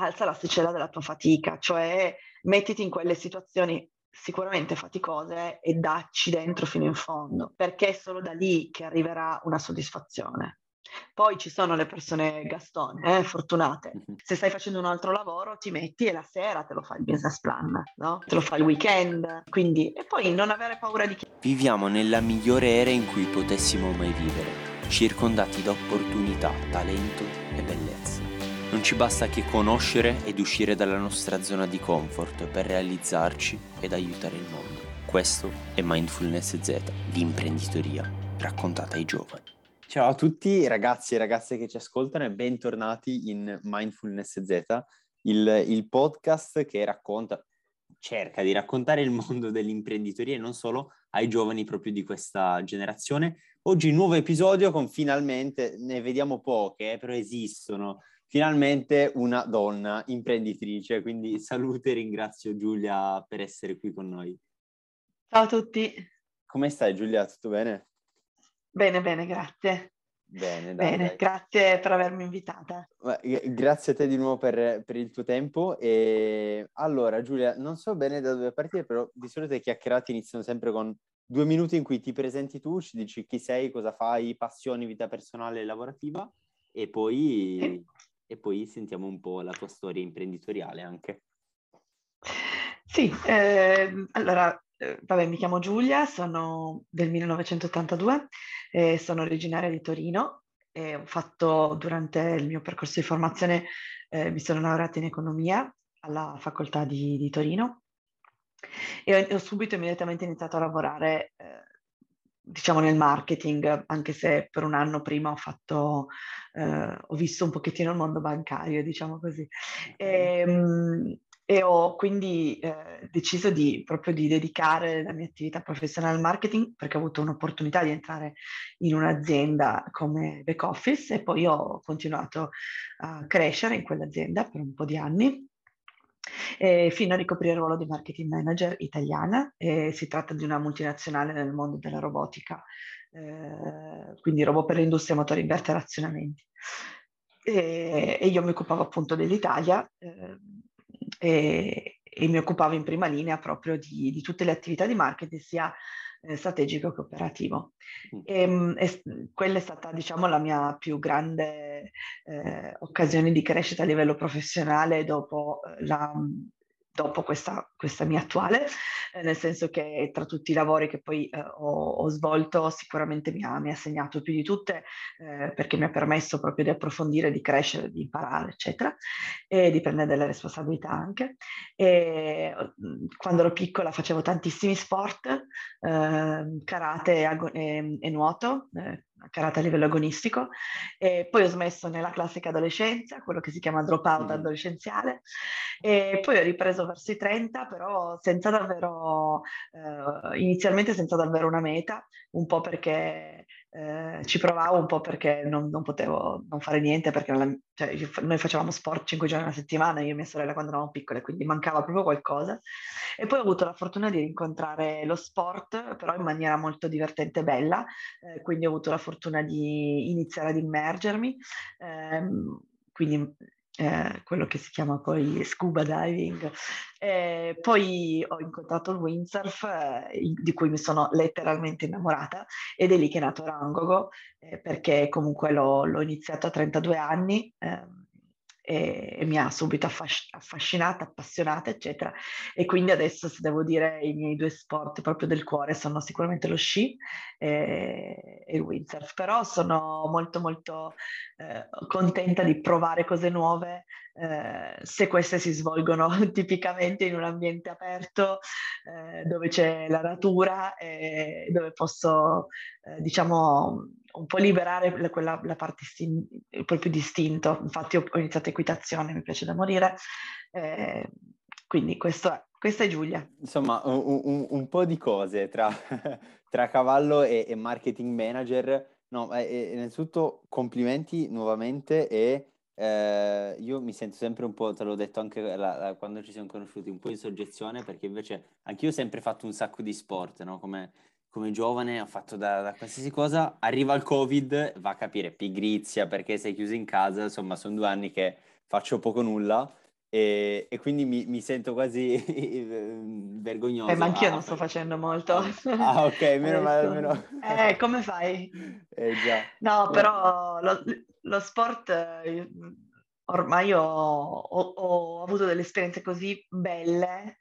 alza l'asticella della tua fatica, cioè mettiti in quelle situazioni sicuramente faticose e dacci dentro fino in fondo, perché è solo da lì che arriverà una soddisfazione. Poi ci sono le persone gastone, eh, fortunate. Mhm. Se stai facendo un altro lavoro, ti metti e la sera te lo fa il business plan, no? Te lo fa il weekend. Quindi, e poi non avere paura di... Viviamo nella migliore era in cui potessimo mai vivere, circondati da opportunità, talento e bellezza. Non ci basta che conoscere ed uscire dalla nostra zona di comfort per realizzarci ed aiutare il mondo. Questo è Mindfulness Z, l'imprenditoria raccontata ai giovani. Ciao a tutti ragazzi e ragazze che ci ascoltano e bentornati in Mindfulness Z, il, il podcast che racconta, cerca di raccontare il mondo dell'imprenditoria e non solo ai giovani proprio di questa generazione. Oggi nuovo episodio con finalmente, ne vediamo poche, eh, però esistono, finalmente una donna imprenditrice, quindi salute e ringrazio Giulia per essere qui con noi. Ciao a tutti. Come stai Giulia? Tutto bene? Bene, bene, grazie. Bene, dai, bene dai. grazie per avermi invitata. Grazie a te di nuovo per, per, il tuo tempo. E allora, Giulia, non so bene da dove partire, però di solito i chiacchierati iniziano sempre con due minuti in cui ti presenti tu, ci dici chi sei, cosa fai, passioni, vita personale e lavorativa, e poi e poi sentiamo un po' la tua storia imprenditoriale anche. Sì, eh, allora, vabbè, mi chiamo Giulia, sono del 1982, eh, sono originaria di Torino e ho fatto durante il mio percorso di formazione, eh, mi sono laureata in economia alla facoltà di, di Torino e ho, ho, subito immediatamente iniziato a lavorare diciamo nel marketing, anche se per un anno prima ho fatto, eh, ho visto un pochettino il mondo bancario, diciamo così. E, ehm, e ho quindi eh, deciso di, proprio di dedicare la mia attività professionale al marketing perché ho avuto un'opportunità di entrare in un'azienda come back office e poi ho continuato a crescere in quell'azienda per un po' di anni eh, fino a ricoprire il ruolo di marketing manager italiana. Eh, si tratta di una multinazionale nel mondo della robotica, eh, quindi robot per l'industria, motori inverter razionamenti. E, e, io mi occupavo appunto dell'Italia eh, e, e, mi occupavo in prima linea proprio di, di tutte le attività di marketing, sia eh, strategico che operativo. Mm. E, ehm, e, quella è stata, diciamo, la mia più grande eh, occasione di crescita a livello professionale dopo eh, la dopo questa, questa mia attuale, eh, nel senso che tra tutti i lavori che poi eh, ho, ho, svolto sicuramente mi ha, mi ha, segnato più di tutte eh, perché mi ha permesso proprio di approfondire, di crescere, di imparare, eccetera, e di prendere delle responsabilità anche. E, mm, quando ero piccola facevo tantissimi sport, ehm, karate e, e, e nuoto, eh, karate a livello agonistico, e poi ho smesso nella classica adolescenza, quello che si chiama dropout mm. adolescenziale, e poi ho ripreso verso i 30, però senza davvero, eh, inizialmente senza davvero una meta, un po' perché eh, ci provavo, un po' perché non, non potevo non fare niente, perché la, cioè, noi facevamo sport 5 giorni alla settimana, io e mia sorella quando eravamo piccole, quindi mancava proprio qualcosa. E poi ho avuto la fortuna di incontrare lo sport, però in maniera molto divertente e bella, eh, quindi ho avuto la fortuna di iniziare ad immergermi. Ehm, quindi eh, quello che si chiama poi scuba diving. Eh, poi ho incontrato il windsurf, eh, di cui mi sono letteralmente innamorata, ed è lì che è nato Rangogo, eh, perché comunque l'ho, l'ho, iniziato a 32 anni ehm, e, mi ha subito affasc- affascinata, appassionata, eccetera. E quindi adesso, se devo dire, i miei due sport proprio del cuore sono sicuramente lo sci e, e il windsurf, però sono molto molto eh, contenta di provare cose nuove eh, se queste si svolgono tipicamente in un ambiente aperto eh, dove c'è la natura e dove posso, eh, diciamo, un po' liberare quella, la parte istin- proprio distinto. Infatti ho, ho, iniziato equitazione, mi piace da morire. Eh, quindi questo è, questa è Giulia. Insomma, un, un, un po' di cose tra, tra cavallo e, e, marketing manager. No, eh, innanzitutto complimenti nuovamente e eh, io mi sento sempre un po', te l'ho detto anche la, la, quando ci siamo conosciuti, un po' in soggezione perché invece anch'io ho sempre fatto un sacco di sport, no? Come, come giovane ho fatto da, da, qualsiasi cosa, arriva il covid, va a capire pigrizia perché sei chiuso in casa, insomma sono due anni che faccio poco nulla, e, e quindi mi, mi, sento quasi vergognoso. Eh, ma anch'io ah, non sto facendo molto. Ah, ok, meno male. Meno... Eh, come fai? Eh, già. No, però lo, lo sport, ormai ho, ho, ho avuto delle esperienze così belle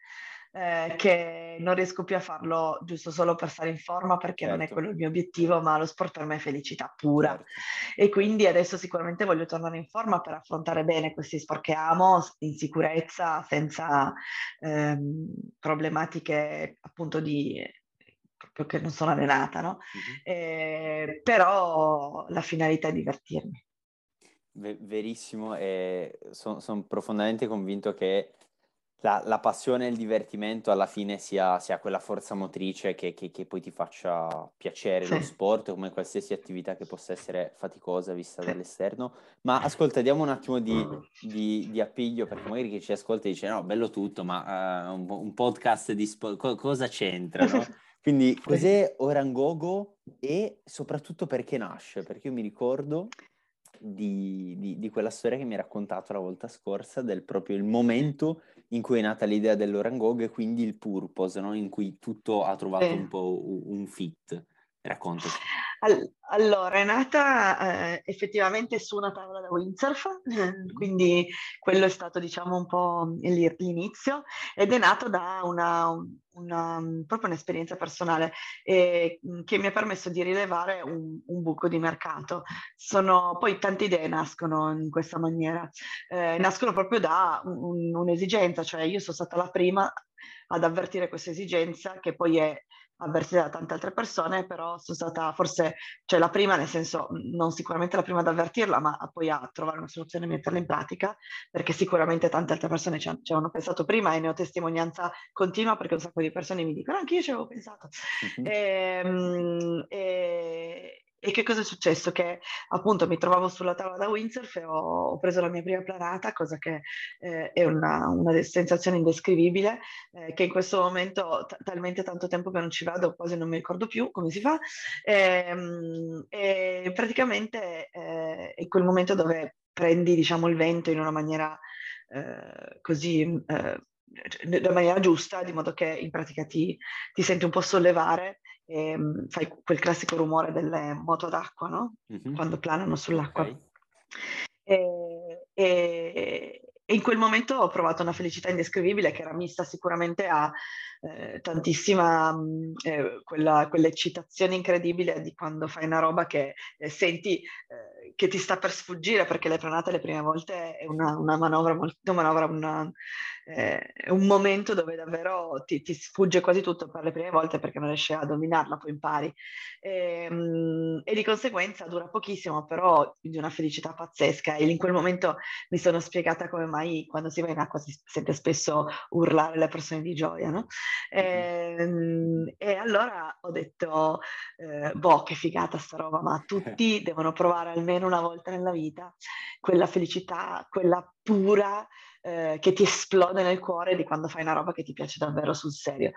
eh, che non riesco più a farlo giusto solo per stare in forma perché certo. non è certo. quello il mio obiettivo, ma lo sport per me è felicità pura. Certo. E quindi adesso sicuramente voglio tornare in forma per affrontare bene questi sport che amo, in sicurezza, senza ehm, problematiche appunto di proprio che non sono allenata, no? Mm-hmm. Eh, però la finalità è divertirmi. verissimo e sono son profondamente convinto che la, la, passione e il divertimento alla fine sia, sia quella forza motrice che, che, che, poi ti faccia piacere sì. lo sport, come qualsiasi attività che possa essere faticosa vista dall'esterno. Ma ascolta, diamo un attimo di, di, di, appiglio, perché magari chi ci ascolta dice no, bello tutto, ma uh, un, un, podcast di sport, co- cosa c'entra? No? Quindi cos'è Orangogo e soprattutto perché nasce? Perché io mi ricordo di, di, di, quella storia che mi hai raccontato la volta scorsa, del proprio il momento in cui è nata l'idea dell'Orangog e quindi il purpose, no? in cui tutto ha trovato sì. un po' un fit. Raccontaci. All- allora, è nata eh, effettivamente su una tavola da windsurf, quindi quello è stato diciamo un po' l'inizio ed è nato da una, una, proprio un'esperienza personale eh, che mi ha permesso di rilevare un, un, buco di mercato. Sono, poi tante idee nascono in questa maniera, eh, nascono proprio da un, un'esigenza, cioè io sono stata la prima ad avvertire questa esigenza che poi è avvertita da tante altre persone, però sono stata forse, cioè la prima nel senso, non sicuramente la prima ad avvertirla, ma poi a trovare una soluzione e metterla in pratica, perché sicuramente tante altre persone ci, hanno pensato prima e ne ho testimonianza continua perché un sacco di persone mi dicono anche io ci avevo pensato. Mm-hmm. E, e, e che cosa è successo? Che appunto mi trovavo sulla tavola da windsurf e ho, ho preso la mia prima planata, cosa che eh, è una, una, sensazione indescrivibile, eh, che in questo momento, t- talmente tanto tempo che non ci vado, quasi non mi ricordo più come si fa, e, ehm, e praticamente eh, è quel momento dove prendi diciamo il vento in una maniera eh, così eh, in maniera giusta, di modo che in pratica ti, ti senti un po' sollevare e ehm, fai quel classico rumore delle moto d'acqua, no? Mm-hmm. Quando planano sull'acqua. Okay. E, e, e, in quel momento ho provato una felicità indescrivibile che era mista sicuramente a eh, tantissima mm, eh, quella, quell'eccitazione incredibile di quando fai una roba che eh, senti eh, che ti sta per sfuggire perché le pranate le prime volte è una, una manovra molto manovra, una, eh, un momento dove davvero ti, ti, sfugge quasi tutto per le prime volte perché non riesci a dominarla, poi impari. E, ehm, e di conseguenza dura pochissimo, però di una felicità pazzesca. E in quel momento mi sono spiegata come mai quando si va in acqua si sente spesso urlare le persone di gioia, no? E, ehm, e allora ho detto, eh, boh, che figata sta roba, ma tutti devono provare almeno una volta nella vita quella felicità, quella pura eh, che ti esplode nel cuore di quando fai una roba che ti piace davvero sul serio.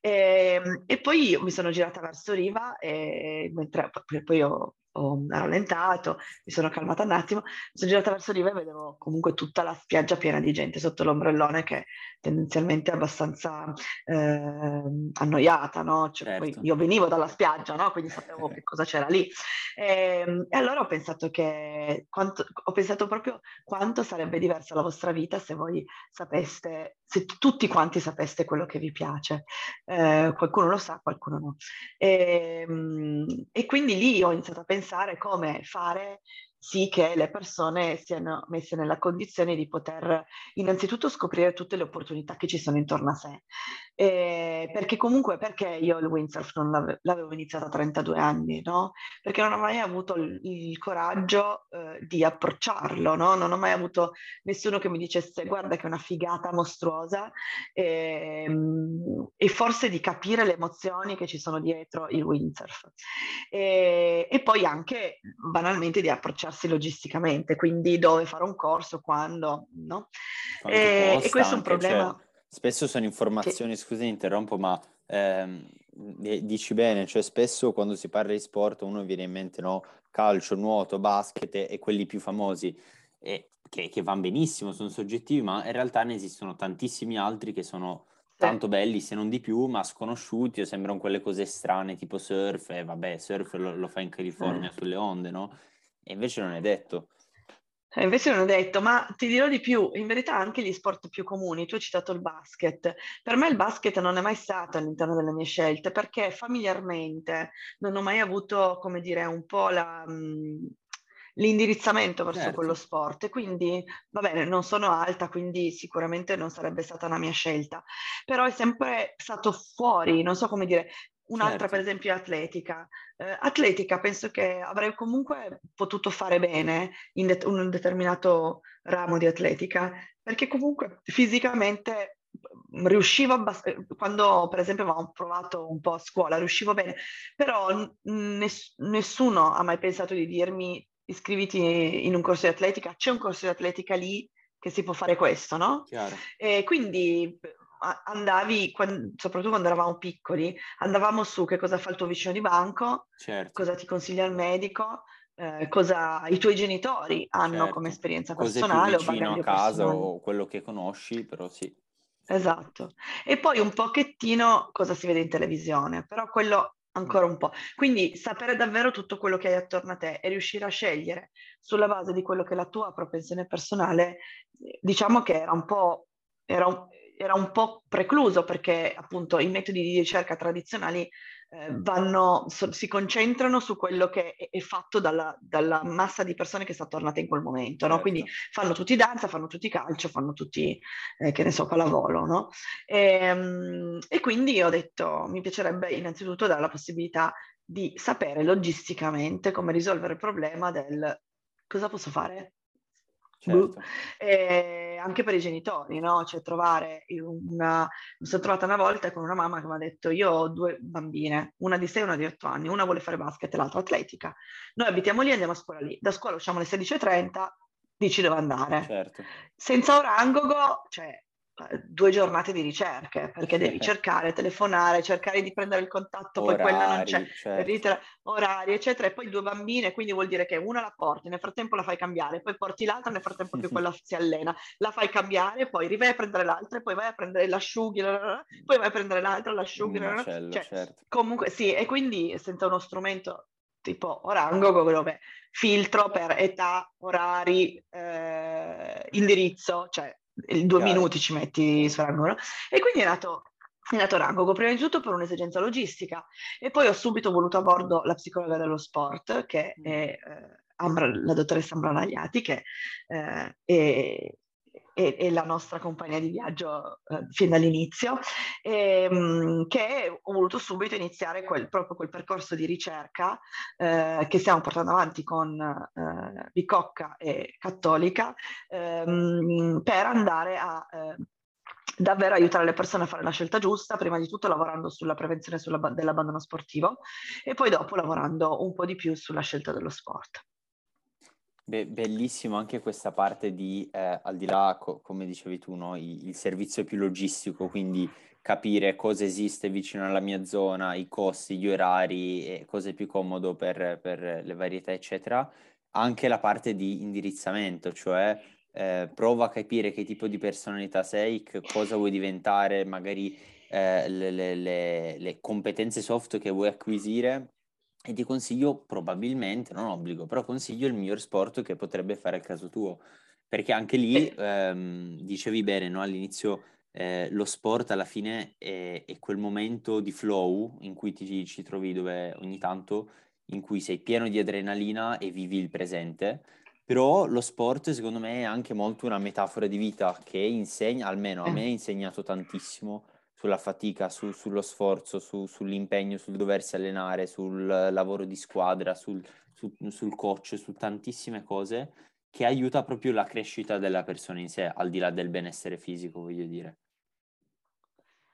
E, ehm, e poi mi sono girata verso Riva e mentre poi ho ho rallentato, mi sono calmata un attimo, mi sono girata verso riva e vedevo comunque tutta la spiaggia piena di gente sotto l'ombrellone che tendenzialmente è abbastanza eh, annoiata, no? Cioè, certo. io venivo dalla spiaggia, no? Quindi sapevo che cosa c'era lì. E, ehm, e allora ho pensato che, quanto, ho pensato proprio quanto sarebbe diversa la vostra vita se voi sapeste, se tutti quanti sapeste quello che vi piace. Eh, qualcuno lo sa, qualcuno no. E, ehm, e quindi lì ho iniziato a pensare come fare sì che le persone siano messe nella condizione di poter innanzitutto scoprire tutte le opportunità che ci sono intorno a sé. Eh, perché comunque, perché io il windsurf non l'ave- l'avevo iniziato a 32 anni, no? Perché non ho mai avuto il, il coraggio eh, di approcciarlo, no? Non ho mai avuto nessuno che mi dicesse guarda che è una figata mostruosa e, ehm, e forse di capire le emozioni che ci sono dietro il windsurf. E, e poi anche banalmente di approcciare organizzarsi logisticamente, quindi dove fare un corso, quando, no? E, e, questo è un problema. Cioè, spesso sono informazioni, che... scusi, interrompo, ma ehm, dici bene, cioè spesso quando si parla di sport uno viene in mente no, calcio, nuoto, basket e quelli più famosi. E che, che vanno benissimo, sono soggettivi, ma in realtà ne esistono tantissimi altri che sono tanto belli, se non di più, ma sconosciuti o sembrano quelle cose strane tipo surf, e vabbè, surf lo, lo fa in California sulle onde, no? E invece non è detto. Eh, invece non ho detto, ma ti dirò di più, in verità anche gli sport più comuni, tu hai citato il basket, per me il basket non è mai stato all'interno delle mie scelte perché familiarmente non ho mai avuto, come dire, un po' la, mh, l'indirizzamento verso certo. quello sport e quindi, va bene, non sono alta, quindi sicuramente non sarebbe stata una mia scelta, però è sempre stato fuori, non so come dire, Un'altra, certo. per esempio, è atletica. Eh, atletica penso che avrei comunque potuto fare bene in det- un determinato ramo di atletica, perché comunque fisicamente mm, riuscivo abbastanza, quando per esempio avevamo provato un po' a scuola, riuscivo bene, però ness- nessuno ha mai pensato di dirmi iscriviti in un corso di atletica, c'è un corso di atletica lì che si può fare questo, no? E quindi andavi, quando, soprattutto quando eravamo piccoli, andavamo su che cosa fa il tuo vicino di banco, certo. cosa ti consiglia il medico, eh, cosa i tuoi genitori hanno certo. come esperienza personale. Cose più vicino a casa personale. o quello che conosci, però sì. Esatto. E poi un pochettino cosa si vede in televisione, però quello ancora un po'. Quindi sapere davvero tutto quello che hai attorno a te e riuscire a scegliere sulla base di quello che è la tua propensione personale, diciamo che era un po', era un, era un po' precluso perché appunto i metodi di ricerca tradizionali eh, vanno, so, si concentrano su quello che è, è fatto dalla, dalla, massa di persone che sta tornata in quel momento, no? quindi certo. fanno tutti danza, fanno tutti calcio, fanno tutti, eh, che ne so, pallavolo, no? e, um, e quindi ho detto, mi piacerebbe innanzitutto dare la possibilità di sapere logisticamente come risolvere il problema del cosa posso fare Certo. Eh, anche per i genitori, no? Cioè trovare una... Mi sono trovata una volta con una mamma che mi ha detto io ho due bambine, una di 6 e una di 8 anni, una vuole fare basket e l'altra atletica. Noi abitiamo lì e andiamo a scuola lì. Da scuola usciamo alle 16.30, dici dove andare. Certo. Senza orangogo, cioè due giornate di ricerche, perché devi cercare, telefonare, cercare di prendere il contatto, orari, poi quella non c'è, certo. orari, eccetera, e poi due bambine, quindi vuol dire che una la porti, nel frattempo la fai cambiare, poi porti l'altra, nel frattempo che quella si allena, la fai cambiare, poi rivai a prendere l'altra, e poi vai a prendere l'asciughi, poi vai a prendere l'altra, l'asciughi, macello, cioè, certo. comunque sì, e quindi senza uno strumento tipo Orango dove filtro per età, orari, eh, indirizzo, cioè due Chiaro. minuti ci metti su no? E quindi è nato, è nato Rango, prima di tutto per un'esigenza logistica e poi ho subito voluto a bordo la psicologa dello sport, che mm. è eh, Ambra, la dottoressa Ambra Nagliati, che eh, è, e, e la nostra compagnia di viaggio eh, fin dall'inizio, e, ehm, mh, che ho voluto subito iniziare quel, proprio quel percorso di ricerca eh, che stiamo portando avanti con eh, Bicocca e Cattolica ehm, per andare a eh, davvero aiutare le persone a fare la scelta giusta, prima di tutto lavorando sulla prevenzione sulla, dell'abbandono sportivo e poi dopo lavorando un po' di più sulla scelta dello sport. Be- bellissimo anche questa parte di, eh, al di là, co- come dicevi tu, no? I- il servizio più logistico, quindi capire cosa esiste vicino alla mia zona, i costi, gli orari e cosa è più comodo per, per le varietà, eccetera. Anche la parte di indirizzamento, cioè eh, prova a capire che tipo di personalità sei, cosa vuoi diventare, magari eh, le, le, le competenze soft che vuoi acquisire e ti consiglio probabilmente, non obbligo, però consiglio il miglior sport che potrebbe fare al caso tuo, perché anche lì ehm, dicevi bene no? all'inizio eh, lo sport alla fine è, è, quel momento di flow in cui ti ci trovi dove ogni tanto in cui sei pieno di adrenalina e vivi il presente, però lo sport secondo me è anche molto una metafora di vita che insegna, almeno a me ha insegnato tantissimo sulla fatica, su, sullo sforzo, su, sull'impegno, sul doversi allenare, sul lavoro di squadra, sul, su, sul coach, su tantissime cose che aiuta proprio la crescita della persona in sé, al di là del benessere fisico, voglio dire.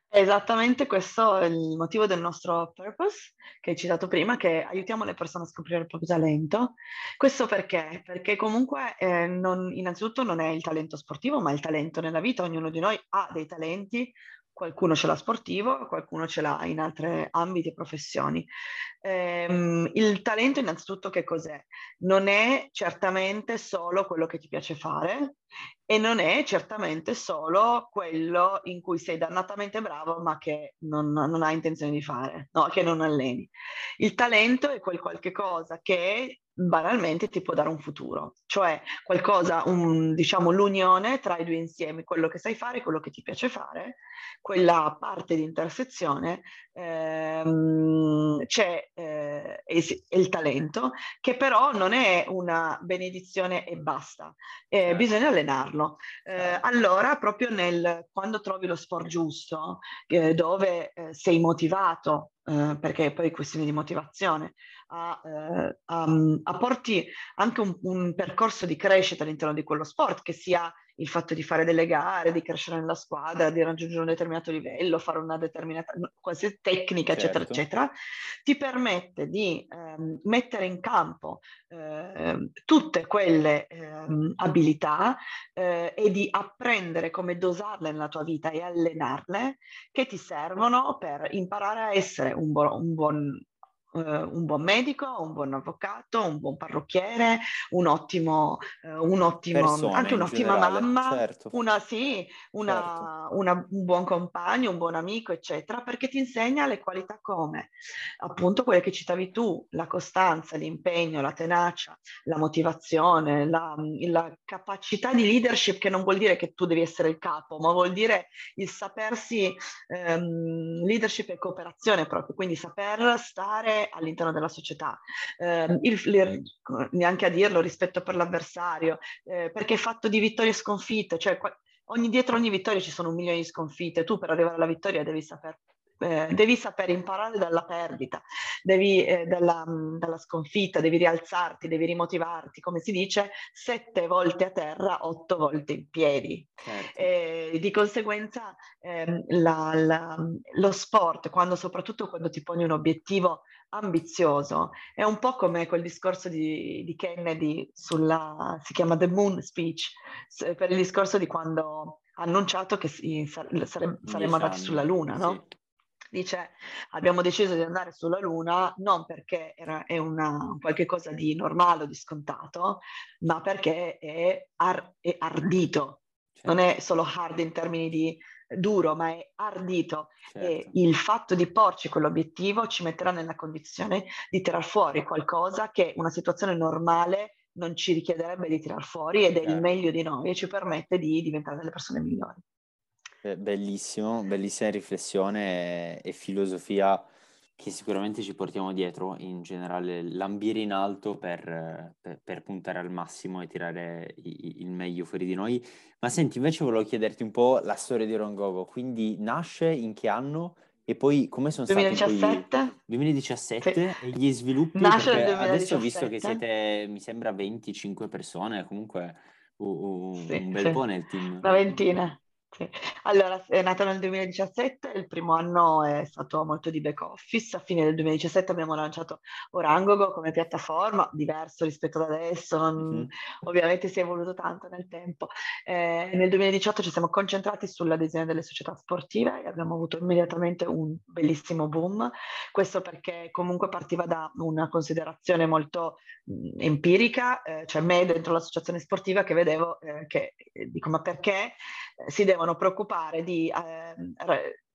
Esattamente questo è il motivo del nostro purpose che hai citato prima, che aiutiamo le persone a scoprire il proprio talento. Questo perché? Perché comunque eh, non, innanzitutto non è il talento sportivo, ma il talento nella vita. Ognuno di noi ha dei talenti qualcuno ce l'ha sportivo, qualcuno ce l'ha in altri ambiti e professioni. Ehm, il talento innanzitutto che cos'è? Non è certamente solo quello che ti piace fare e non è certamente solo quello in cui sei dannatamente bravo ma che non, non hai intenzione di fare, no? che non alleni. Il talento è quel qualche cosa che banalmente ti può dare un futuro, cioè qualcosa, un, diciamo l'unione tra i due insiemi, quello che sai fare, quello che ti piace fare, quella parte di intersezione ehm, c'è eh, il talento, che però non è una benedizione e basta, eh, certo. bisogna allenarlo. Eh, certo. allora, proprio nel, quando trovi lo sport giusto, eh, dove eh, sei motivato, eh, perché poi è questione di motivazione, a, eh, a, a porti anche un, un, percorso di crescita all'interno di quello sport, che sia il fatto di fare delle gare, di crescere nella squadra, di raggiungere un determinato livello, fare una determinata qualsiasi tecnica, certo. eccetera, eccetera, ti permette di ehm, mettere in campo eh, tutte quelle ehm, abilità eh, e di apprendere come dosarle nella tua vita e allenarle che ti servono per imparare a essere un, bu- un buon un buon medico, un buon avvocato, un buon parrucchiere, un ottimo, eh, un ottimo anche un'ottima mamma, certo. una, sì, una, certo. una, un buon compagno, un buon amico, eccetera, perché ti insegna le qualità come appunto quelle che citavi tu, la costanza, l'impegno, la tenacia, la motivazione, la, la capacità di leadership, che non vuol dire che tu devi essere il capo, ma vuol dire il sapersi ehm, leadership e cooperazione proprio, quindi saper stare all'interno della società, eh, il, il, neanche a dirlo rispetto per l'avversario, eh, perché è fatto di vittorie e sconfitte, cioè ogni, dietro ogni vittoria ci sono un milione di sconfitte, tu per arrivare alla vittoria devi saper eh, devi sapere imparare dalla perdita, devi, eh, dalla, dalla, sconfitta, devi rialzarti, devi rimotivarti, come si dice, sette volte a terra, otto volte in piedi. Certo. Eh, di conseguenza ehm, la, la, lo sport, quando, soprattutto quando ti poni un obiettivo ambizioso. È un po' come quel discorso di, di Kennedy sulla, si chiama The Moon Speech, per il discorso di quando ha annunciato che si, sare, saremmo andati sulla Luna, no? Sì. Dice, abbiamo deciso di andare sulla Luna non perché era, è una, qualche cosa di normale o di scontato, ma perché è, ar, è ardito. Certo. Non è solo hard in termini di duro, ma è ardito certo. e il fatto di porci quell'obiettivo ci metterà nella condizione di tirar fuori qualcosa che una situazione normale non ci richiederebbe di tirar fuori ed è certo. il meglio di noi e ci permette di diventare delle persone migliori. Bellissimo, bellissima riflessione e, e filosofia che sicuramente ci portiamo dietro in generale, l'ambire in alto per, per, per puntare al massimo e tirare i, il meglio fuori di noi. Ma senti, invece volevo chiederti un po' la storia di Rongogo, quindi nasce in che anno e poi come sono 2017. stati poi 2017 sì. e gli sviluppi? Nasce nel 2017. Adesso ho visto che siete, mi sembra, 25 persone, comunque uh, uh, sì, un bel sì. po' nel team. Una ventina. Sì. Allora, è nata nel 2017, il primo anno è stato molto di back office, a fine del 2017 abbiamo lanciato Orangogo come piattaforma, diverso rispetto ad adesso, non, mm-hmm. ovviamente si è evoluto tanto nel tempo. Eh, nel 2018 ci siamo concentrati sull'adesione delle società sportive e abbiamo avuto immediatamente un bellissimo boom, questo perché comunque partiva da una considerazione molto mh, empirica, eh, cioè me dentro l'associazione sportiva che vedevo eh, che dico ma perché si devono preoccupare di eh,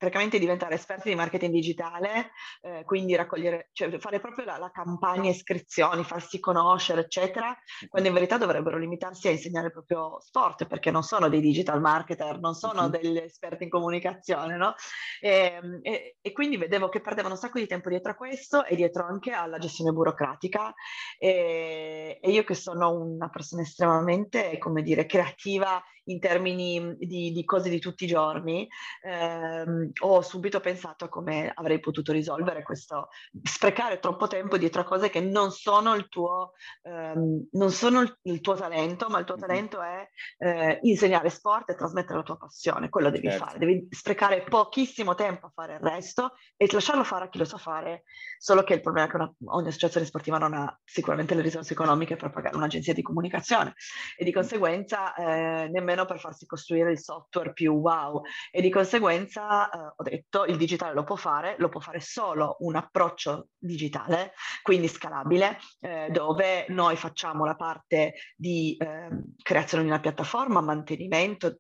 praticamente diventare esperti di marketing digitale, eh, quindi raccogliere, cioè fare proprio la, la, campagna iscrizioni, farsi conoscere, eccetera, quando in verità dovrebbero limitarsi a insegnare proprio sport, perché non sono dei digital marketer, non sono degli esperti in comunicazione, no? E, ehm, e, e, quindi vedevo che perdevano un sacco di tempo dietro a questo e dietro anche alla gestione burocratica. E, e io che sono una persona estremamente, come dire, creativa in termini di, di cose di tutti i giorni, ehm, ho subito pensato a come avrei potuto risolvere questo, sprecare troppo tempo dietro a cose che non sono il tuo, ehm, non sono il, il, tuo talento, ma il tuo talento è eh, insegnare sport e trasmettere la tua passione, quello devi certo. fare, devi sprecare pochissimo tempo a fare il resto e lasciarlo fare a chi lo sa fare, solo che il problema è che una, ogni associazione sportiva non ha sicuramente le risorse economiche per pagare un'agenzia di comunicazione e di conseguenza eh, nemmeno per farsi costruire il software più wow. E di conseguenza ho detto il digitale lo può fare, lo può fare solo un approccio digitale, quindi scalabile, eh, dove noi facciamo la parte di ehm, creazione di una piattaforma, mantenimento,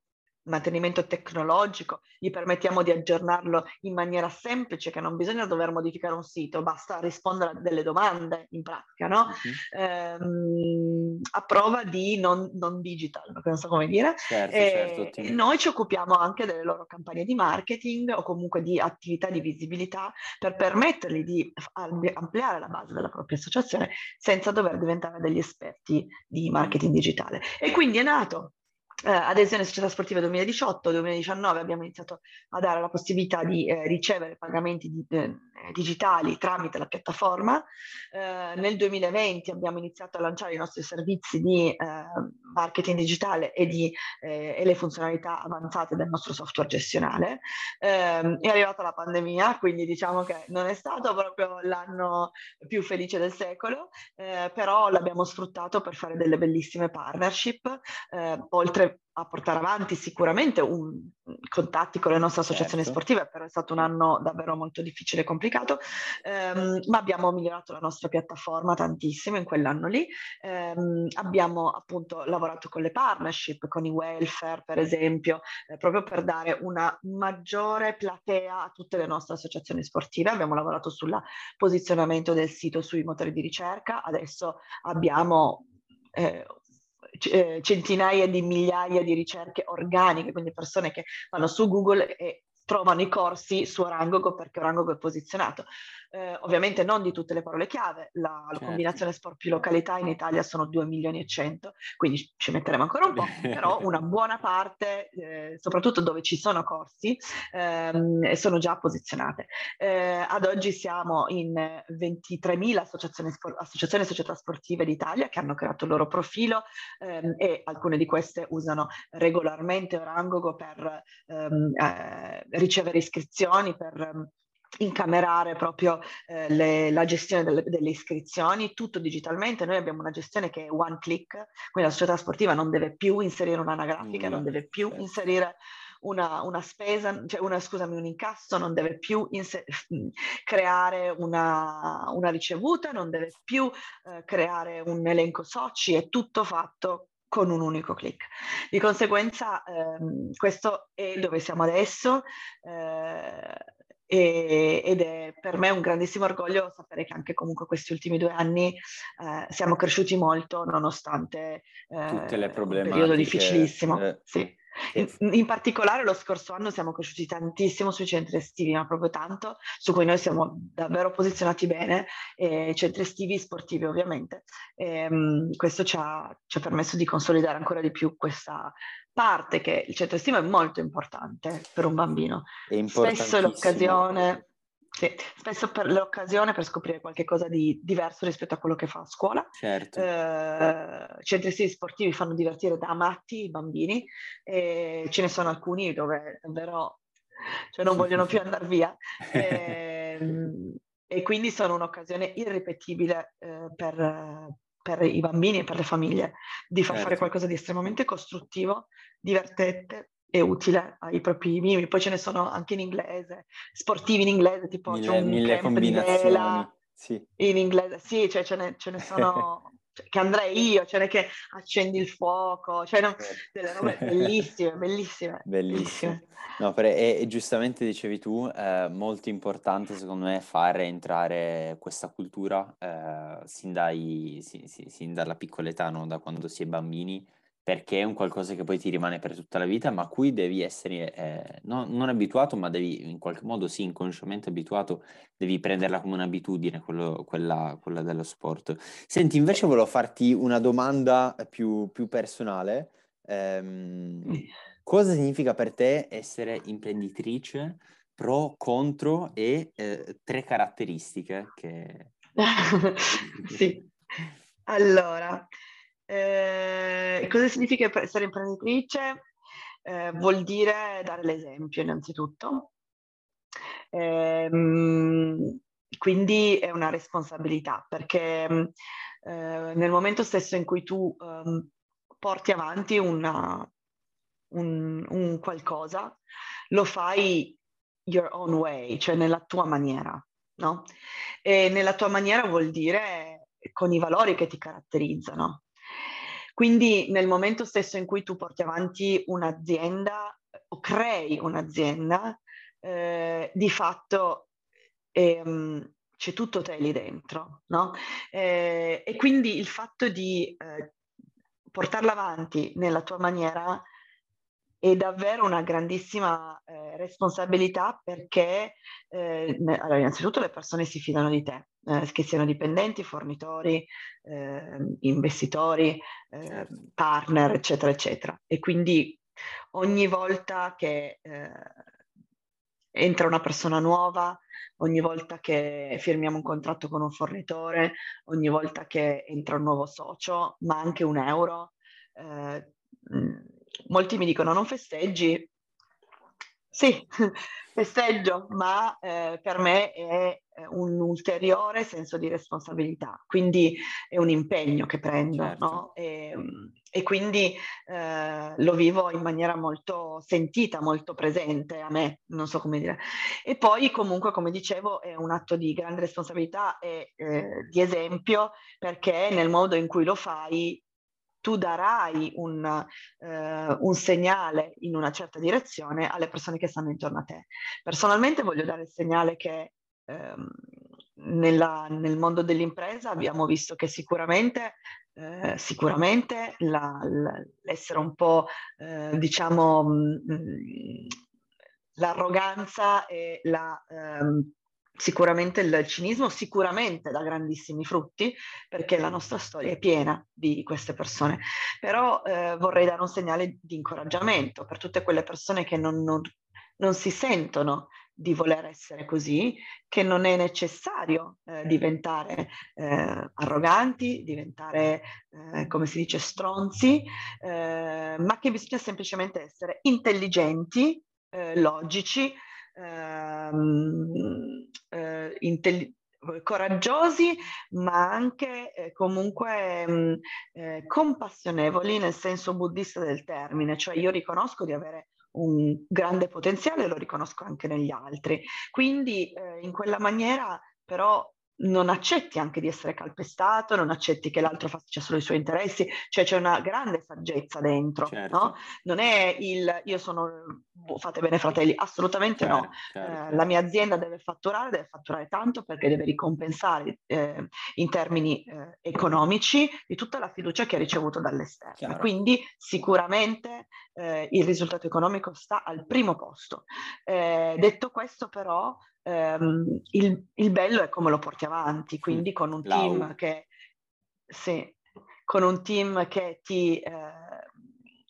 mantenimento tecnologico, gli permettiamo di aggiornarlo in maniera semplice, che non bisogna dover modificare un sito, basta rispondere a delle domande in pratica, no? Uh-huh. Ehm, a prova di non, non, digital, non so come dire. Certo, e certo, noi ci occupiamo anche delle loro campagne di marketing o comunque di attività di visibilità per permettergli di ampliare la base della propria associazione senza dover diventare degli esperti di marketing digitale. E quindi è nato eh, adesione società sportiva 2018-2019 abbiamo iniziato a dare la possibilità di eh, ricevere pagamenti di, eh, digitali tramite la piattaforma. Eh, nel 2020 abbiamo iniziato a lanciare i nostri servizi di eh, marketing digitale e, di, eh, e, le funzionalità avanzate del nostro software gestionale. Ehm, è arrivata la pandemia, quindi diciamo che non è stato proprio l'anno più felice del secolo, però l'abbiamo sfruttato per fare delle bellissime partnership, oltre a portare avanti sicuramente un, contatti con le nostre associazioni certo. sportive, però è stato un anno davvero molto difficile e complicato, ehm, ma abbiamo migliorato la nostra piattaforma tantissimo in quell'anno lì, ehm, abbiamo appunto lavorato con le partnership, con i welfare per esempio, eh, proprio per dare una maggiore platea a tutte le nostre associazioni sportive, abbiamo lavorato sul posizionamento del sito sui motori di ricerca, adesso abbiamo eh, eh, centinaia di migliaia di ricerche organiche, quindi persone che vanno su Google e trovano i corsi su Orangogo perché Orangogo è posizionato eh, ovviamente non di tutte le parole chiave, la, certo. combinazione sport più località in Italia sono 2 milioni e 100, quindi ci metteremo ancora un po', però una buona parte, eh, soprattutto dove ci sono corsi, ehm, sono già posizionate. Eh, ad oggi siamo in 23.000 associazioni, associazioni e società sportive d'Italia che hanno creato il loro profilo ehm, e alcune di queste usano regolarmente Orangogo per ehm, eh, ricevere iscrizioni, per incamerare proprio eh, le, la gestione delle, delle, iscrizioni, tutto digitalmente. Noi abbiamo una gestione che è one click, quindi la società sportiva non deve più inserire un'anagrafica, mm, non deve più certo. inserire una, una, spesa, cioè una, scusami, un incasso, non deve più inser- creare una, una, ricevuta, non deve più eh, creare un elenco soci, è tutto fatto con un unico clic. Di conseguenza ehm, questo è dove siamo adesso. Eh, e, ed è per me un grandissimo orgoglio sapere che anche comunque questi ultimi due anni eh, siamo cresciuti molto nonostante eh, tutte le problematiche. un periodo difficilissimo. Eh, sì. In, in, particolare lo scorso anno siamo cresciuti tantissimo sui centri estivi, ma proprio tanto, su cui noi siamo davvero posizionati bene, eh, centri estivi sportivi ovviamente. E, um, questo ci ha, ci ha, permesso di consolidare ancora di più questa parte che il centro estivo è molto importante per un bambino. Spesso è l'occasione sì, spesso per l'occasione per scoprire qualcosa di diverso rispetto a quello che fa a scuola. Certo. Eh, centri sportivi fanno divertire da matti i bambini e ce ne sono alcuni dove davvero cioè non vogliono più andare via. E, ehm, e, quindi sono un'occasione irripetibile eh, per, per, i bambini e per le famiglie di far certo. fare qualcosa di estremamente costruttivo, divertente è utile ai propri mimi. Poi ce ne sono anche in inglese, sportivi in inglese, tipo mille, c'è un mille combinazioni. Sì. In inglese, sì, cioè ce ne, ce ne sono cioè, che andrei io, ce n'è che accendi il fuoco, cioè no, certo. delle robe bellissime, bellissime. Bellissime. No, per, e, e, giustamente dicevi tu, è molto importante secondo me fare entrare questa cultura eh, sin, dai, sin, sin, dalla piccola età, no? da quando si è bambini, perché è un qualcosa che poi ti rimane per tutta la vita, ma cui devi essere eh, no, non abituato, ma devi in qualche modo sì, inconsciamente abituato, devi prenderla come un'abitudine, quello, quella, quella, dello sport. Senti, invece volevo farti una domanda più, più personale. Ehm, cosa significa per te essere imprenditrice pro, contro e eh, tre caratteristiche che... sì, allora, eh, cosa significa essere imprenditrice? Eh, vuol dire dare l'esempio innanzitutto. Eh, quindi è una responsabilità perché eh, nel momento stesso in cui tu um, porti avanti una, un, un qualcosa, lo fai your own way, cioè nella tua maniera, no? E nella tua maniera vuol dire con i valori che ti caratterizzano. Quindi nel momento stesso in cui tu porti avanti un'azienda o crei un'azienda, eh, di fatto ehm, c'è tutto te lì dentro, no? Eh, e quindi il fatto di eh, portarla avanti nella tua maniera è davvero una grandissima eh, responsabilità perché eh, allora, innanzitutto le persone si fidano di te, eh, che siano dipendenti, fornitori, ehm, investitori, certo. partner, eccetera, eccetera. E quindi ogni volta che eh, entra una persona nuova, ogni volta che firmiamo un contratto con un fornitore, ogni volta che entra un nuovo socio, ma anche un euro, eh, molti mi dicono non festeggi. Sì, festeggio, ma eh, per me è un ulteriore senso di responsabilità, quindi è un impegno che prendo, certo. no? e, e, quindi eh, lo vivo in maniera molto sentita, molto presente a me, non so come dire. E poi comunque, come dicevo, è un atto di grande responsabilità e eh, di esempio perché nel modo in cui lo fai tu darai un, eh, un, segnale in una certa direzione alle persone che stanno intorno a te. Personalmente voglio dare il segnale che ehm, nella, nel mondo dell'impresa abbiamo visto che sicuramente, eh, sicuramente la, la, l'essere un po', eh, diciamo, mh, mm, l'arroganza e la... Ehm, Sicuramente il cinismo sicuramente dà grandissimi frutti perché la nostra storia è piena di queste persone, però eh, vorrei dare un segnale di incoraggiamento per tutte quelle persone che non, non, non si sentono di voler essere così, che non è necessario eh, diventare eh, arroganti, diventare, eh, come si dice, stronzi, eh, ma che bisogna semplicemente essere intelligenti, eh, logici, ehm, eh, intelli- coraggiosi, ma anche eh, comunque mh, mm, eh, compassionevoli nel senso buddista del termine, cioè io riconosco di avere un grande potenziale, lo riconosco anche negli altri. Quindi eh, in quella maniera però non accetti anche di essere calpestato, non accetti che l'altro faccia solo i suoi interessi, cioè c'è una grande saggezza dentro, certo. no? Non è il io sono, boh, fate bene fratelli, assolutamente certo, no. Certo. Eh, la mia azienda deve fatturare, deve fatturare tanto perché deve ricompensare eh, in termini eh, economici di tutta la fiducia che ha ricevuto dall'esterno. Chiaro. Quindi sicuramente eh, il risultato economico sta al primo posto. Eh, detto questo però, ehm, il, il, bello è come lo porti avanti, quindi con un team che, sì, con un team che ti eh,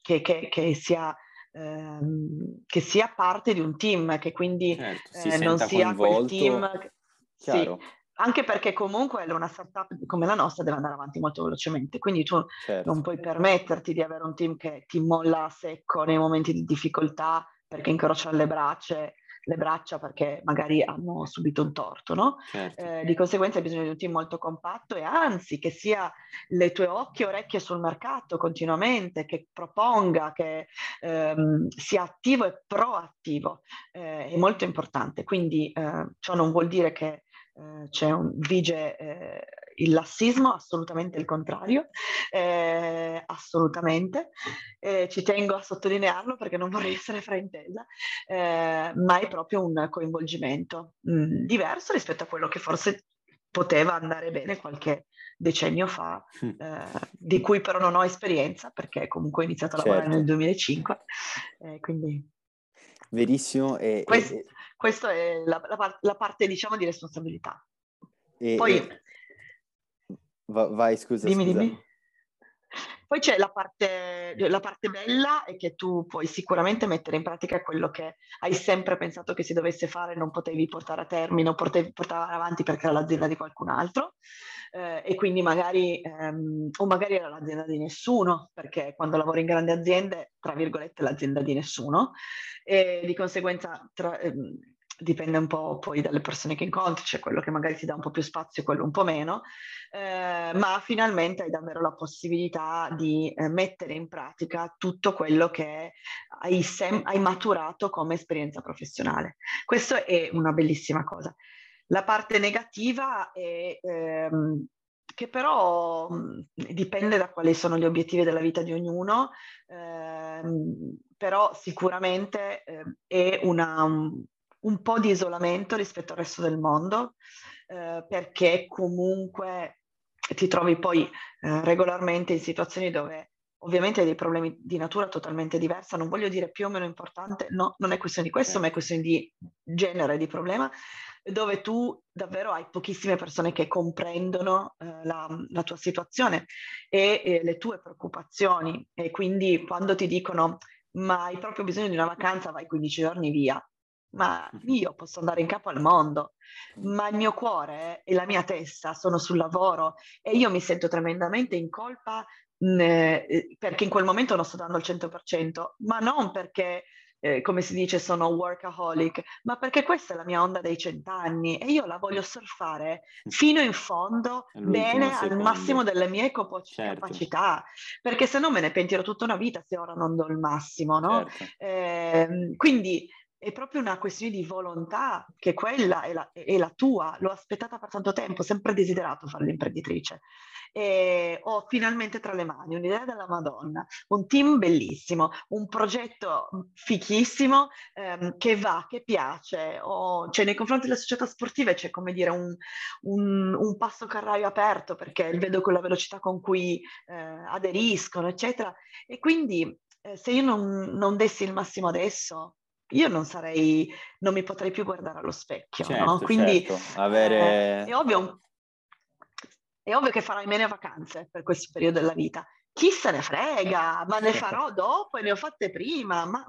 che, che, che, sia, ehm, che sia parte di un team, che quindi certo, si eh, non sia coinvolto. quel team. Sì, anche perché comunque una startup come la nostra deve andare avanti molto velocemente, quindi tu certo. non puoi permetterti di avere un team che ti molla a secco nei momenti di difficoltà perché incrociano le braccia le braccia perché magari hanno subito un torto, no? Certo. Eh, di conseguenza hai bisogno di un team molto compatto e anzi che sia le tue occhie e orecchie sul mercato continuamente, che proponga, che ehm, sia attivo e proattivo. Eh, è molto importante. Quindi eh, ciò non vuol dire che eh, c'è un vige eh, il lassismo, assolutamente il contrario, eh, assolutamente. Eh, ci tengo a sottolinearlo perché non vorrei essere fraintesa, eh, ma è proprio un coinvolgimento mh, mm, diverso rispetto a quello che forse poteva andare bene qualche decennio fa, mm. di cui però non ho esperienza perché comunque ho iniziato a lavorare certo. nel 2005. Eh, quindi... Verissimo. E, Quest, e... Questa è la, la, la, parte, diciamo, di responsabilità. E, Poi Va, vai, scusa. Dimmi, scusa. dimmi. Poi c'è la parte, la parte, bella è che tu puoi sicuramente mettere in pratica quello che hai sempre pensato che si dovesse fare, non potevi portare a termine, non potevi portare avanti perché era l'azienda di qualcun altro eh, e quindi magari, ehm, o magari era l'azienda di nessuno, perché quando lavori in grandi aziende, tra virgolette, l'azienda di nessuno e di conseguenza tra, ehm, dipende un po' poi dalle persone che incontri, c'è quello che magari ti dà un po' più spazio e quello un po' meno, eh, ma finalmente hai davvero la possibilità di eh, mettere in pratica tutto quello che hai, sem- hai maturato come esperienza professionale. Questo è una bellissima cosa. La parte negativa è ehm, che però dipende da quali sono gli obiettivi della vita di ognuno, ehm, però sicuramente eh, è una, un, po' di isolamento rispetto al resto del mondo, eh, perché comunque ti trovi poi eh, regolarmente in situazioni dove ovviamente hai dei problemi di natura totalmente diversa, non voglio dire più o meno importante, no, non è questione di questo, ma è questione di genere di problema, dove tu davvero hai pochissime persone che comprendono eh, la, la, tua situazione e, e le tue preoccupazioni. E quindi quando ti dicono ma hai proprio bisogno di una vacanza, vai 15 giorni via ma io posso andare in capo al mondo, ma il mio cuore e la mia testa sono sul lavoro e io mi sento tremendamente in colpa mh, eh, perché in quel momento non sto dando il 100%, ma non perché, eh, come si dice, sono workaholic, ma perché questa è la mia onda dei cent'anni e io la voglio surfare fino in fondo, bene, secondo. al massimo delle mie capo- certo. capacità, perché se no me ne pentirò tutta una vita se ora non do il massimo, no? Certo. Eh, quindi è proprio una questione di volontà, che quella è la, è la, tua, l'ho aspettata per tanto tempo, sempre desiderato fare l'imprenditrice. E ho finalmente tra le mani un'idea della Madonna, un team bellissimo, un progetto fichissimo ehm, che va, che piace, o, cioè nei confronti delle società sportive c'è come dire un, un, un passo carraio aperto perché vedo con la velocità con cui eh, aderiscono, eccetera. E quindi eh, se io non, non dessi il massimo adesso, io non sarei, non mi potrei più guardare allo specchio, certo, no? Quindi certo. Avere... eh, è, ovvio, è ovvio che farai meno vacanze per questo periodo della vita. Chi se ne frega, ma ne farò dopo e ne ho fatte prima. Ma,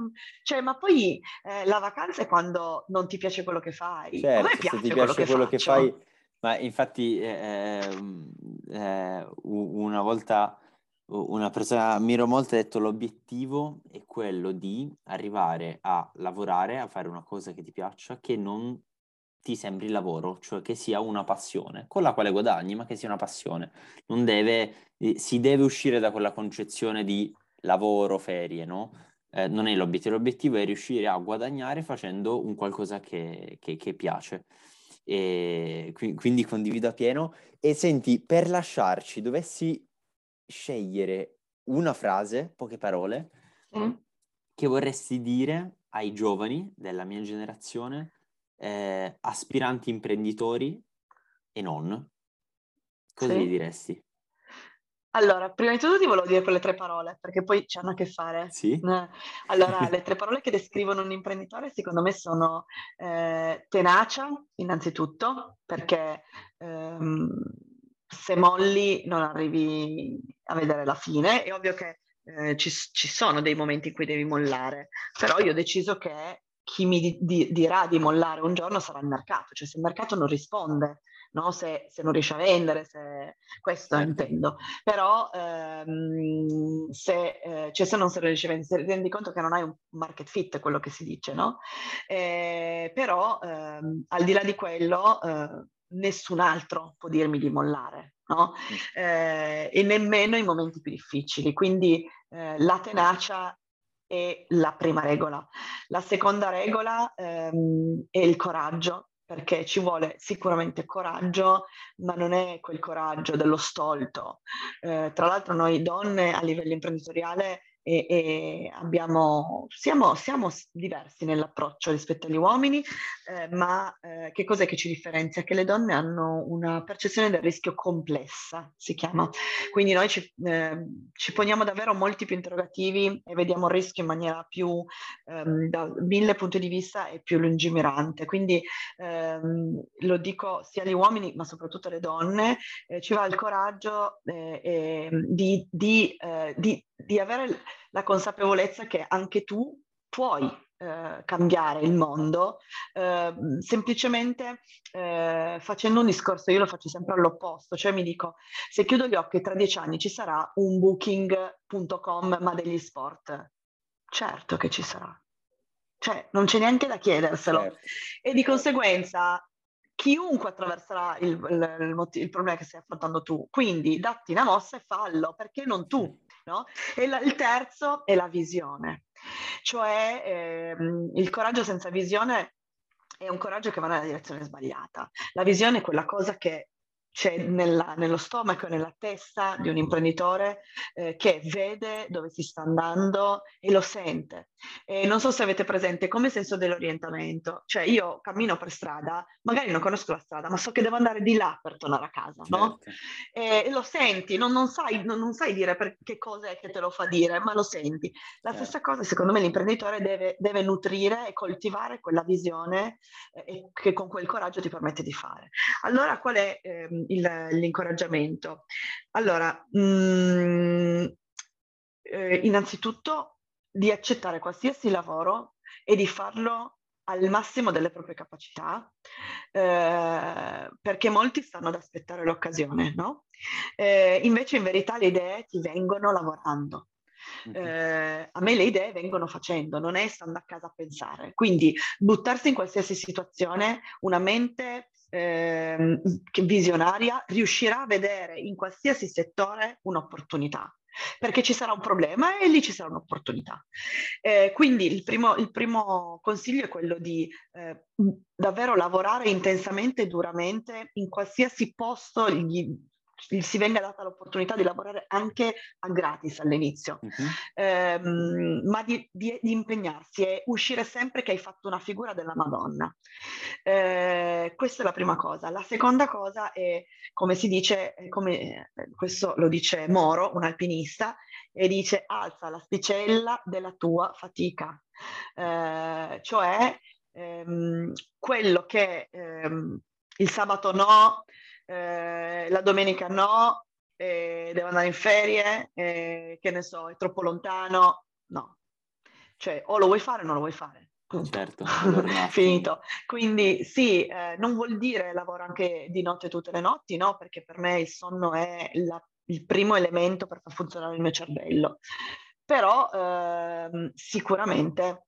cioè, ma poi eh, la vacanza è quando non ti piace quello che fai. Certo, A me piace, se ti piace quello, quello che, che, fai. Ma infatti eh, eh, una volta una persona ammiro molto ha detto l'obiettivo è quello di arrivare a lavorare, a fare una cosa che ti piaccia, che non ti sembri lavoro, cioè che sia una passione, con la quale guadagni, ma che sia una passione. Non deve, eh, si deve uscire da quella concezione di lavoro, ferie, no? Eh, non è l'obiettivo, l'obiettivo è riuscire a guadagnare facendo un qualcosa che, che, che piace. E quindi condivido a pieno. E senti, per lasciarci, dovessi scegliere una frase, poche parole, mm. che vorresti dire ai giovani della mia generazione, eh, aspiranti imprenditori e non, cosa sì. gli diresti? Allora, prima di tutto ti volevo dire quelle tre parole, perché poi ci hanno a che fare. Sì. Eh, allora, le tre parole che descrivono un imprenditore, secondo me, sono eh, tenacia, innanzitutto, perché ehm, se molli non arrivi a vedere la fine. È ovvio che eh, ci, ci, sono dei momenti in cui devi mollare, però io ho deciso che chi mi di, di, dirà di mollare un giorno sarà il mercato, cioè se il mercato non risponde, no? se, se, non riesce a vendere, se... questo certo. intendo. Però ehm, se, eh, cioè se non se riesce a vendere, ti rendi conto che non hai un market fit, quello che si dice, no? Eh, però ehm, al di là di quello eh, nessun altro può dirmi di mollare, no? Eh, e nemmeno in momenti più difficili. Quindi eh, la tenacia è la prima regola. La seconda regola ehm, è il coraggio, perché ci vuole sicuramente coraggio, ma non è quel coraggio dello stolto. Eh, tra l'altro noi donne a livello imprenditoriale e, e abbiamo, siamo, siamo, diversi nell'approccio rispetto agli uomini, eh, ma eh, che cos'è che ci differenzia? Che le donne hanno una percezione del rischio complessa, si chiama. Quindi noi ci, eh, ci poniamo davvero molti più interrogativi e vediamo il rischio in maniera più ehm, da mille punti di vista e più lungimirante. Quindi ehm, lo dico sia agli uomini, ma soprattutto alle donne, eh, ci va il coraggio eh, di, di, eh, di di avere la consapevolezza che anche tu puoi eh, cambiare il mondo eh, semplicemente eh, facendo un discorso, io lo faccio sempre all'opposto, cioè mi dico se chiudo gli occhi tra dieci anni ci sarà un booking.com ma degli sport. Certo che ci sarà. Cioè, non c'è neanche da chiederselo. Certo. E di conseguenza chiunque attraverserà il, il, il, il, problema che stai affrontando tu. Quindi datti una mossa e fallo, perché non tu? No? E la, il terzo è la visione, cioè ehm, il coraggio senza visione è un coraggio che va nella direzione sbagliata. La visione è quella cosa che c'è nella, nello stomaco e nella testa di un imprenditore eh, che vede dove si sta andando e lo sente. E non so se avete presente come senso dell'orientamento, cioè io cammino per strada, magari non conosco la strada, ma so che devo andare di là per tornare a casa, certo. no? E, lo senti, non, non, sai, non, non, sai, dire per che cosa è che te lo fa dire, ma lo senti. La certo. stessa cosa, secondo me, l'imprenditore deve, deve nutrire e coltivare quella visione eh, che con quel coraggio ti permette di fare. Allora, qual è eh, il, l'incoraggiamento? Allora, mh, mm, eh, innanzitutto di accettare qualsiasi lavoro e di farlo al massimo delle proprie capacità, eh, perché molti stanno ad aspettare l'occasione, no? Eh, invece in verità le idee ti vengono lavorando. Eh, a me le idee vengono facendo, non è stando a casa a pensare. Quindi buttarsi in qualsiasi situazione, una mente eh, visionaria riuscirà a vedere in qualsiasi settore un'opportunità perché ci sarà un problema e lì ci sarà un'opportunità. Eh, quindi il primo, il primo, consiglio è quello di eh, davvero lavorare intensamente e duramente in qualsiasi posto gli, si venga data l'opportunità di lavorare anche a gratis all'inizio, uh-huh. ehm, ma di, di, di, impegnarsi e uscire sempre che hai fatto una figura della Madonna. Eh, questa è la prima cosa. La seconda cosa è, come si dice, come, eh, questo lo dice Moro, un alpinista, e dice alza l'asticella della tua fatica, eh, cioè ehm, quello che ehm, il sabato no, eh, la domenica no, eh, devo andare in ferie, eh, che ne so, è troppo lontano, no. Cioè, o lo vuoi fare o non lo vuoi fare. Certo, finito. Quindi sì, eh, non vuol dire lavoro anche di notte tutte le notti, no? Perché per me il sonno è la, il primo elemento per far funzionare il mio cervello. Però ehm, sicuramente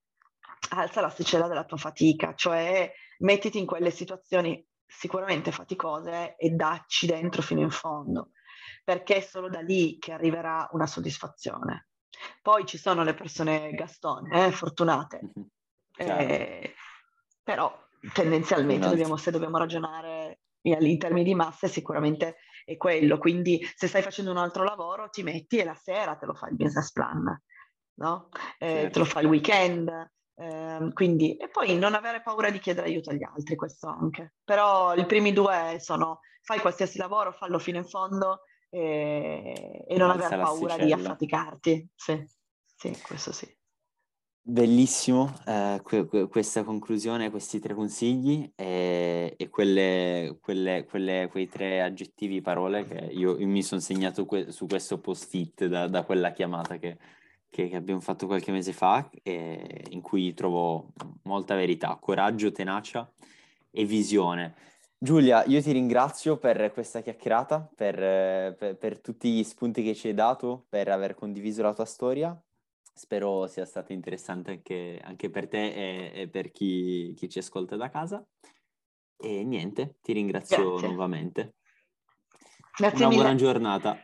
alza l'asticella della tua fatica, cioè mettiti in quelle situazioni sicuramente faticose e dacci dentro fino in fondo, perché è solo da lì che arriverà una soddisfazione. Poi ci sono le persone gastone, eh, fortunate, mm-hmm. eh, però tendenzialmente dobbiamo, se dobbiamo ragionare in termini di masse sicuramente è quello, quindi se stai facendo un altro lavoro ti metti e la sera te lo fai il business plan, no? eh, certo. te lo fai il weekend, eh, quindi, e poi non avere paura di chiedere aiuto agli altri, questo anche. Però i primi due sono fai qualsiasi lavoro, fallo fino in fondo e, e non avere paura di affaticarti. Sì, sì, questo sì. Bellissimo eh, que- que- questa conclusione, questi tre consigli e, e quelle, quelle, quelle, quei tre aggettivi, parole che io, io mi sono segnato que- su questo post-it da, da quella chiamata che, che, che abbiamo fatto qualche mese fa, eh, in cui trovo molta verità, coraggio, tenacia e visione. Giulia, io ti ringrazio per questa chiacchierata, per, per, per, tutti gli spunti che ci hai dato, per aver condiviso la tua storia. Spero sia stata interessante anche, anche per te e, e per chi, chi, ci ascolta da casa. E niente, ti ringrazio Grazie. nuovamente. Grazie Una mille. buona giornata.